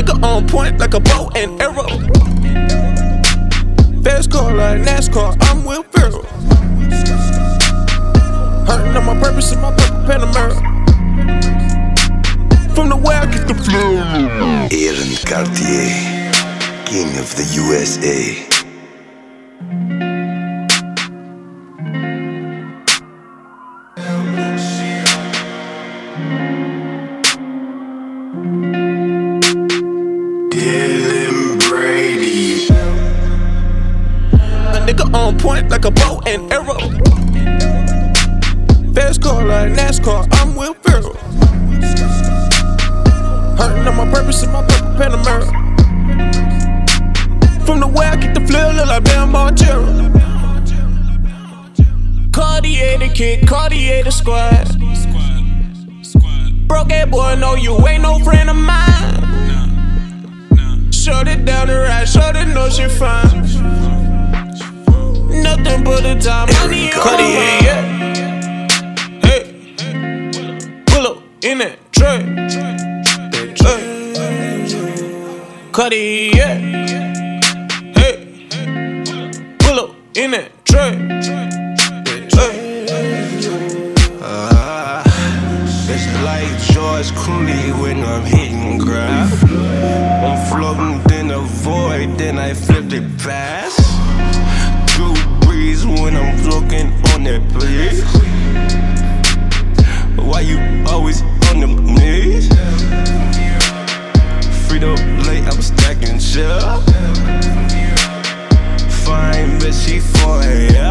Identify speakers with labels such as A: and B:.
A: nigga on point like a bow and arrow. Fast car like NASCAR, I'm Will Ferrell. Hurting on my purpose in my purple Panamera. From the way I get the flow.
B: Aaron Cartier, King of the USA. Dylan
A: nigga on point like a bow and arrow. Fast car like NASCAR, I'm Will Ferrell. Hurting on my purpose in my purple Panamera. From the way I get the flow, look like Bam Margera. Cartier the kid, Cartier the squad. Broke that boy, no, you ain't no friend of mine. Shut it down the ride, shut it, know she fine. Time, money my Cartier. mind. Hey, pull up in that truck. Hey, Cartier. Hey, pull up in that. Hey.
C: It's like George Clooney when I'm hitting ground. I'm floating in the void, then I flip it past looking on that please? Why you always on them knees? Free Frito late, I'm stacking shit. Fine, but she falling, yeah.